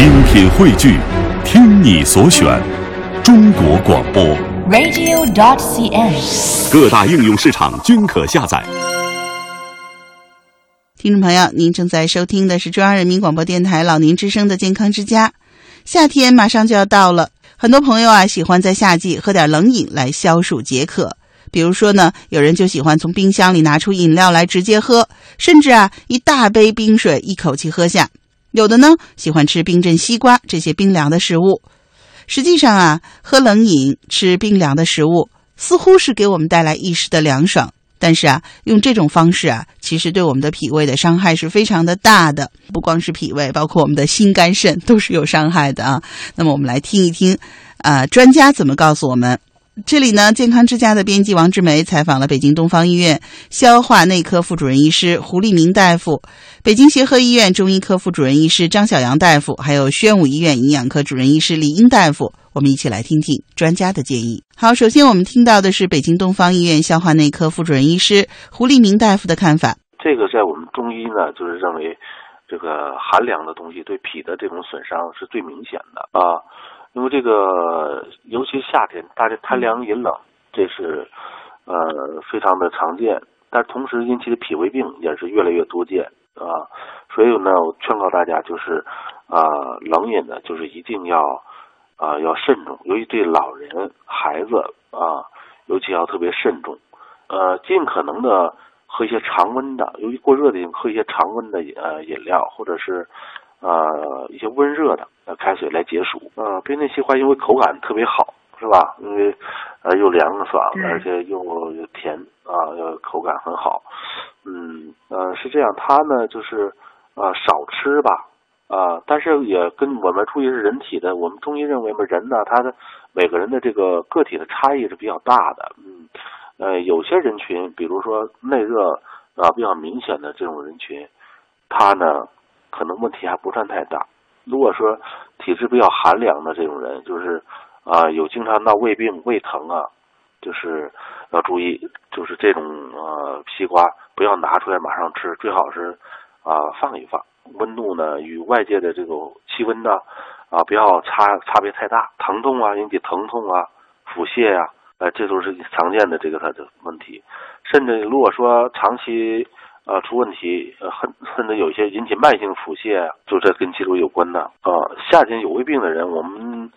精品汇聚，听你所选，中国广播。radio.dot.cn，。各大应用市场均可下载。听众朋友，您正在收听的是中央人民广播电台老年之声的健康之家。夏天马上就要到了，很多朋友啊喜欢在夏季喝点冷饮来消暑解渴。比如说呢，有人就喜欢从冰箱里拿出饮料来直接喝，甚至啊一大杯冰水一口气喝下。有的呢喜欢吃冰镇西瓜这些冰凉的食物。实际上啊，喝冷饮、吃冰凉的食物，似乎是给我们带来一时的凉爽。但是啊，用这种方式啊，其实对我们的脾胃的伤害是非常的大的。不光是脾胃，包括我们的心、肝、肾都是有伤害的啊。那么我们来听一听，呃，专家怎么告诉我们。这里呢，健康之家的编辑王志梅采访了北京东方医院消化内科副主任医师胡立明大夫，北京协和医院中医科副主任医师张小阳大夫，还有宣武医院营养科主任医师李英大夫。我们一起来听听专家的建议。好，首先我们听到的是北京东方医院消化内科副主任医师胡立明大夫的看法。这个在我们中医呢，就是认为这个寒凉的东西对脾的这种损伤是最明显的啊。因为这个，尤其夏天，大家贪凉饮冷，这是呃非常的常见，但同时引起的脾胃病也是越来越多见啊。所以呢，我劝告大家就是啊，冷饮呢，就是一定要啊要慎重，尤其对老人、孩子啊，尤其要特别慎重，呃，尽可能的喝一些常温的，由于过热的喝一些常温的呃饮料，或者是。呃，一些温热的呃开水来解暑。呃，冰镇西瓜因为口感特别好，是吧？因为呃又凉爽，而且又又甜啊，呃口感很好。嗯呃是这样，它呢就是呃少吃吧啊，但是也跟我们注意是人体的，我们中医认为嘛，人呢他的每个人的这个个体的差异是比较大的。嗯呃有些人群，比如说内热啊比较明显的这种人群，他呢。可能问题还不算太大。如果说体质比较寒凉的这种人，就是啊、有经常闹胃病、胃疼啊，就是要注意，就是这种呃西瓜不要拿出来马上吃，最好是啊、放一放，温度呢与外界的这个气温呢啊不要差差别太大，疼痛啊引起疼痛啊、腹泻啊，呃这都是常见的这个它的问题。甚至如果说长期呃，出问题，呃，甚甚至有一些引起慢性腹泻，就这跟肌肉有关的啊。夏天有胃病的人，我们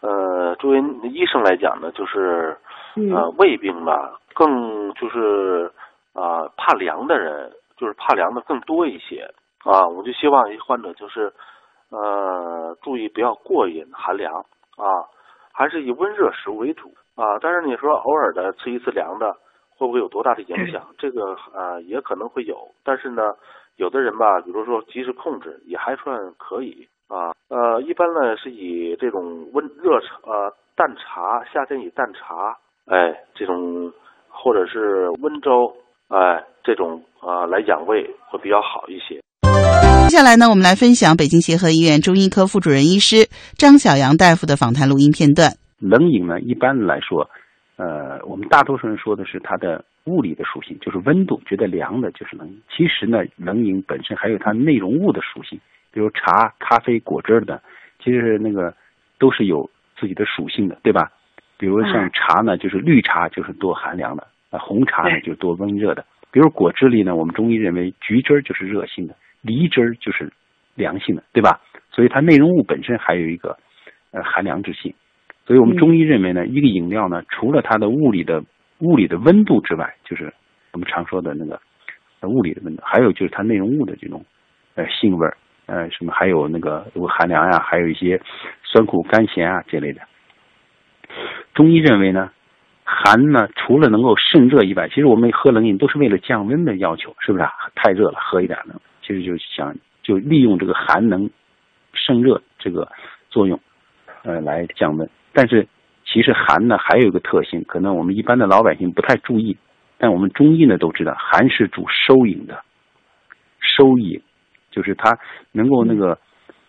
呃作为医生来讲呢，就是呃胃病吧更就是啊、呃、怕凉的人，就是怕凉的更多一些啊。我就希望一患者就是呃注意不要过瘾寒凉啊，还是以温热食物为主啊。但是你说偶尔的吃一次凉的。会不会有多大的影响？这个呃也可能会有，但是呢，有的人吧，比如说及时控制也还算可以啊。呃，一般呢是以这种温热茶呃淡茶，夏天以淡茶，哎这种或者是温粥，哎这种啊、呃、来养胃会比较好一些。接下来呢，我们来分享北京协和医院中医科副主任医师张小阳大夫的访谈录音片段。冷饮呢，一般来说。呃，我们大多数人说的是它的物理的属性，就是温度，觉得凉的就是冷饮。其实呢，冷饮本身还有它内容物的属性，比如茶、咖啡、果汁的，其实那个都是有自己的属性的，对吧？比如像茶呢，就是绿茶就是多寒凉的，啊，红茶呢就是多温热的。比如果汁里呢，我们中医认为橘汁儿就是热性的，梨汁儿就是凉性的，对吧？所以它内容物本身还有一个呃寒凉之性。所以我们中医认为呢，一个饮料呢，除了它的物理的物理的温度之外，就是我们常说的那个物理的温度，还有就是它内容物的这种呃性味儿，呃什么还有那个如果寒凉呀，还有一些酸苦甘咸啊这类的。中医认为呢，寒呢除了能够渗热以外，其实我们喝冷饮都是为了降温的要求，是不是啊？太热了，喝一点呢，其实就想就利用这个寒能渗热这个作用，呃来降温。但是，其实寒呢还有一个特性，可能我们一般的老百姓不太注意，但我们中医呢都知道，寒是主收引的，收引就是它能够那个，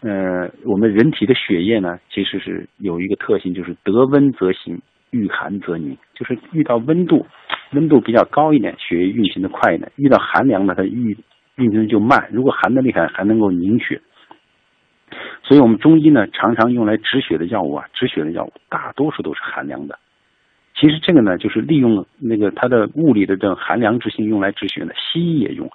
呃，我们人体的血液呢其实是有一个特性，就是得温则行，遇寒则凝，就是遇到温度，温度比较高一点，血液运行的快一点；遇到寒凉呢，它运运行就慢。如果寒的厉害，还能够凝血。所以我们中医呢，常常用来止血的药物啊，止血的药物大多数都是寒凉的。其实这个呢，就是利用那个它的物理的这种寒凉之性用来止血的。西医也用，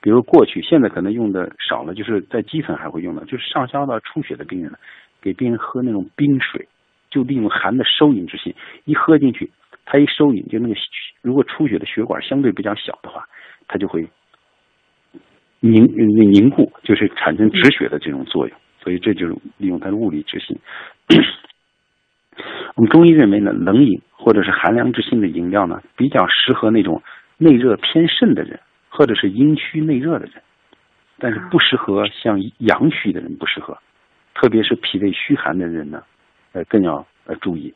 比如过去现在可能用的少了，就是在基层还会用的，就是上消到出血的病人呢，给病人喝那种冰水，就利用寒的收引之性，一喝进去，它一收引，就那个如果出血的血管相对比较小的话，它就会凝凝固，就是产生止血的这种作用。所以这就是利用它的物理之性。我们中医认为呢，冷饮或者是寒凉之性的饮料呢，比较适合那种内热偏盛的人，或者是阴虚内热的人，但是不适合像阳虚的人不适合，特别是脾胃虚寒的人呢，呃，更要呃注意。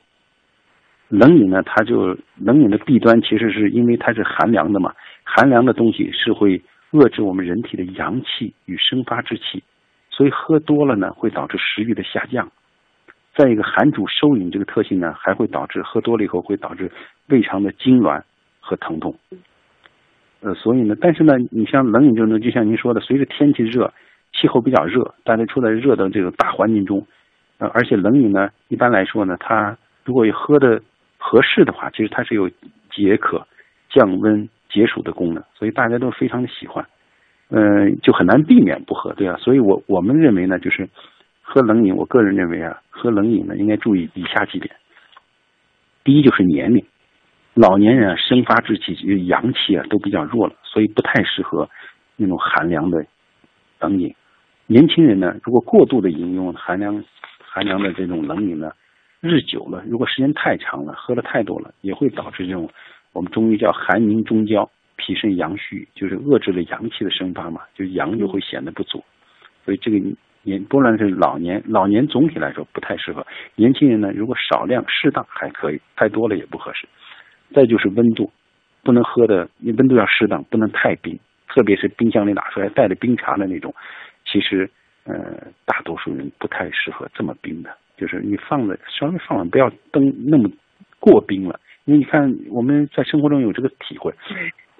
冷饮呢，它就冷饮的弊端其实是因为它是寒凉的嘛，寒凉的东西是会遏制我们人体的阳气与生发之气，所以喝多了呢，会导致食欲的下降。再一个，寒主收引这个特性呢，还会导致喝多了以后会导致胃肠的痉挛和疼痛。呃，所以呢，但是呢，你像冷饮这种，就像您说的，随着天气热，气候比较热，大家处在热的这个大环境中，呃，而且冷饮呢，一般来说呢，它如果喝的合适的话，其实它是有解渴、降温、解暑的功能，所以大家都非常的喜欢，嗯，就很难避免不喝，对啊，所以我我们认为呢，就是。喝冷饮，我个人认为啊，喝冷饮呢应该注意以下几点。第一就是年龄，老年人啊生发之气、阳气啊都比较弱了，所以不太适合那种寒凉的冷饮。年轻人呢，如果过度的饮用寒凉、寒凉的这种冷饮呢，日久了，如果时间太长了，喝的太多了，也会导致这种我们中医叫寒凝中焦、脾肾阳虚，就是遏制了阳气的生发嘛，就阳就会显得不足，所以这个。年不论是老年，老年总体来说不太适合。年轻人呢，如果少量适当还可以，太多了也不合适。再就是温度，不能喝的，你温度要适当，不能太冰。特别是冰箱里拿出来带着冰茶的那种，其实呃，大多数人不太适合这么冰的。就是你放的稍微放了，不要登那么过冰了。因为你看我们在生活中有这个体会，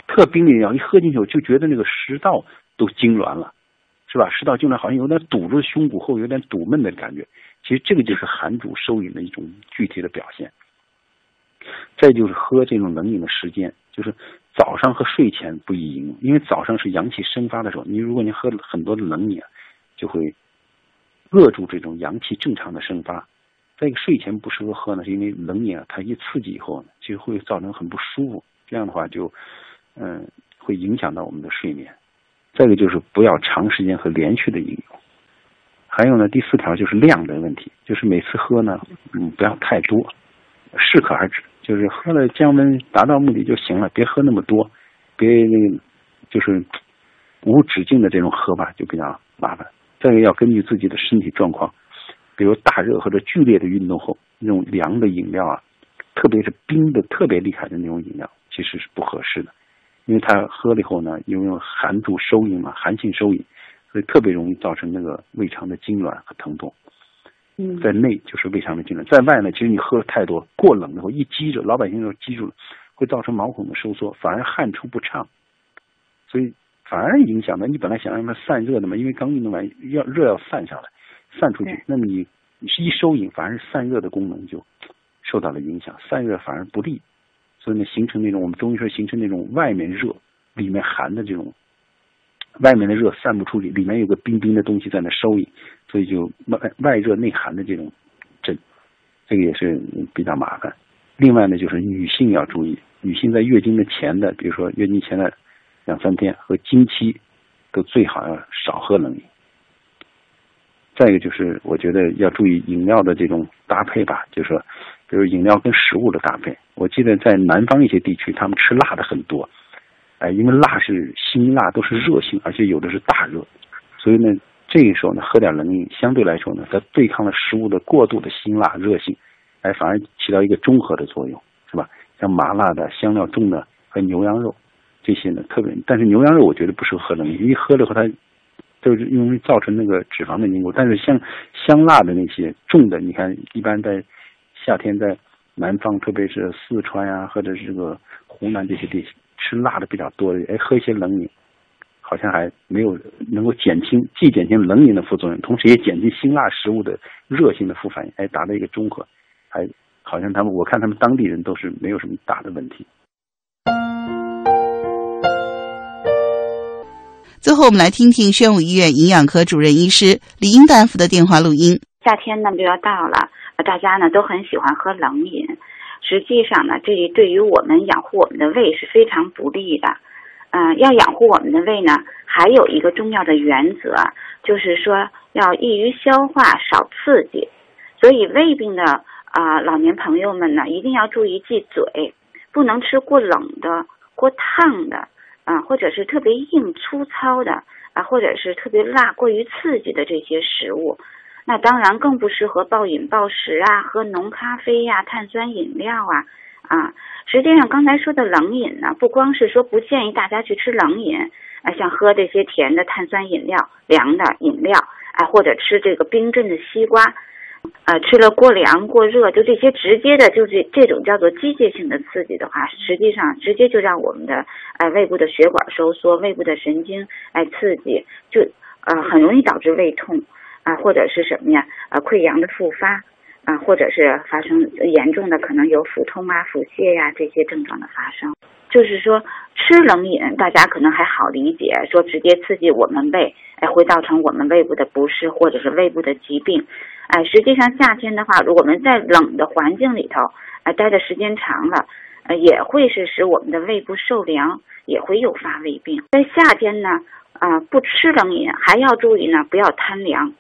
特冰凉一喝进去，就觉得那个食道都痉挛了。是吧？食道痉挛好像有点堵住胸骨后，有点堵闷的感觉。其实这个就是寒主收引的一种具体的表现。再就是喝这种冷饮的时间，就是早上和睡前不宜饮用，因为早上是阳气生发的时候。你如果你喝很多的冷饮，就会扼住这种阳气正常的生发。再一个睡前不适合喝呢，是因为冷饮啊，它一刺激以后呢，就会造成很不舒服。这样的话就嗯，会影响到我们的睡眠。再一个就是不要长时间和连续的饮用，还有呢，第四条就是量的问题，就是每次喝呢，嗯，不要太多，适可而止，就是喝了降温达到目的就行了，别喝那么多，别那个就是无止境的这种喝吧，就比较麻烦。再一个要根据自己的身体状况，比如大热或者剧烈的运动后，那种凉的饮料啊，特别是冰的特别厉害的那种饮料，其实是不合适的。因为他喝了以后呢，因为寒主收引嘛，寒性收引，所以特别容易造成那个胃肠的痉挛和疼痛。嗯，在内就是胃肠的痉挛，在外呢，其实你喝了太多，过冷以后一积着，老百姓就积住了，会造成毛孔的收缩，反而汗出不畅，所以反而影响到你本来想让它散热的嘛，因为刚运动完要热要散下来，散出去，那么你一收引，反而是散热的功能就受到了影响，散热反而不利。所以呢，形成那种我们中医说形成那种外面热，里面寒的这种，外面的热散不出去，里面有个冰冰的东西在那收引，所以就外外热内寒的这种症，这个也是比较麻烦。另外呢，就是女性要注意，女性在月经的前的，比如说月经前的两三天和经期，都最好要少喝冷饮。再一个就是，我觉得要注意饮料的这种搭配吧，就是说。就是饮料跟食物的搭配，我记得在南方一些地区，他们吃辣的很多，哎，因为辣是辛辣，都是热性，而且有的是大热，所以呢，这个时候呢，喝点冷饮，相对来说呢，它对抗了食物的过度的辛辣热性，哎，反而起到一个中和的作用，是吧？像麻辣的、香料重的和牛羊肉这些呢，特别，但是牛羊肉我觉得不适合喝冷饮，因为喝了后它就是因为造成那个脂肪的凝固，但是像香辣的那些重的，你看一般在。夏天在南方，特别是四川呀，或者是这个湖南这些地区，吃辣的比较多的，哎，喝一些冷饮，好好像还没有能够减轻，既减轻冷饮的副作用，同时也减轻辛辣食物的热性的副反应，哎，达到一个中和，还好像他们我看他们当地人都是没有什么大的问题。最后，我们来听听宣武医院营养科主任医师李英大夫的电话录音。夏天呢就要到了，大家呢都很喜欢喝冷饮。实际上呢，这对于我们养护我们的胃是非常不利的。嗯，要养护我们的胃呢，还有一个重要的原则，就是说要易于消化，少刺激。所以胃病的啊老年朋友们呢，一定要注意忌嘴，不能吃过冷的、过烫的。啊，或者是特别硬粗糙的啊，或者是特别辣、过于刺激的这些食物，那当然更不适合暴饮暴食啊，喝浓咖啡呀、碳酸饮料啊啊。实际上，刚才说的冷饮呢，不光是说不建议大家去吃冷饮啊，像喝这些甜的碳酸饮料、凉的饮料啊，或者吃这个冰镇的西瓜。呃，吃了过凉过热，就这些直接的，就是这种叫做机械性的刺激的话，实际上直接就让我们的呃胃部的血管收缩，胃部的神经哎刺激，就呃很容易导致胃痛啊，或者是什么呀？呃溃疡的复发啊，或者是发生严重的可能有腹痛啊、腹泻呀这些症状的发生。就是说吃冷饮，大家可能还好理解，说直接刺激我们胃，哎会造成我们胃部的不适或者是胃部的疾病。哎，实际上夏天的话，如果我们在冷的环境里头，哎，待的时间长了，呃，也会是使我们的胃部受凉，也会诱发胃病。在夏天呢，啊，不吃冷饮，还要注意呢，不要贪凉。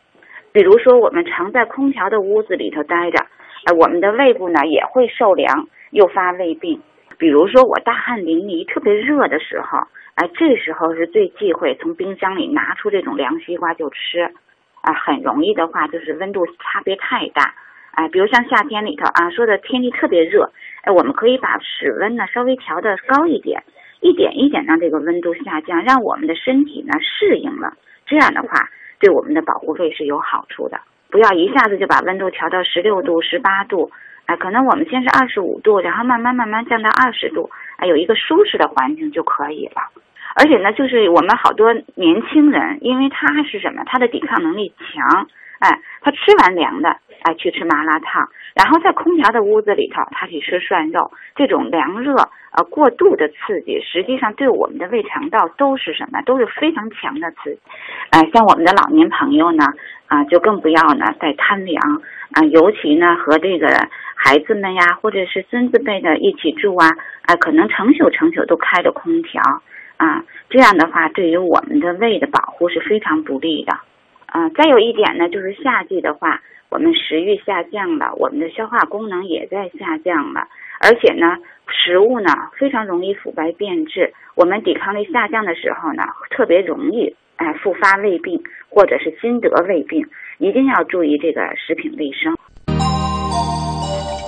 比如说，我们常在空调的屋子里头待着，哎，我们的胃部呢也会受凉，诱发胃病。比如说，我大汗淋漓、特别热的时候，哎，这时候是最忌讳从冰箱里拿出这种凉西瓜就吃。啊，很容易的话就是温度差别太大，哎，比如像夏天里头啊，说的天气特别热，哎，我们可以把室温呢稍微调的高一点，一点一点让这个温度下降，让我们的身体呢适应了，这样的话对我们的保护费是有好处的。不要一下子就把温度调到十六度、十八度，哎，可能我们先是二十五度，然后慢慢慢慢降到二十度，哎，有一个舒适的环境就可以了。而且呢，就是我们好多年轻人，因为他是什么？他的抵抗能力强，哎，他吃完凉的，哎，去吃麻辣烫，然后在空调的屋子里头，他去吃涮肉，这种凉热呃过度的刺激，实际上对我们的胃肠道都是什么？都是非常强的刺激。哎，像我们的老年朋友呢，啊，就更不要呢再贪凉啊，尤其呢和这个孩子们呀，或者是孙子辈的一起住啊，啊，可能成宿成宿都开着空调。啊，这样的话对于我们的胃的保护是非常不利的。啊，再有一点呢，就是夏季的话，我们食欲下降了，我们的消化功能也在下降了，而且呢，食物呢非常容易腐败变质，我们抵抗力下降的时候呢，特别容易哎复发胃病或者是心得胃病，一定要注意这个食品卫生。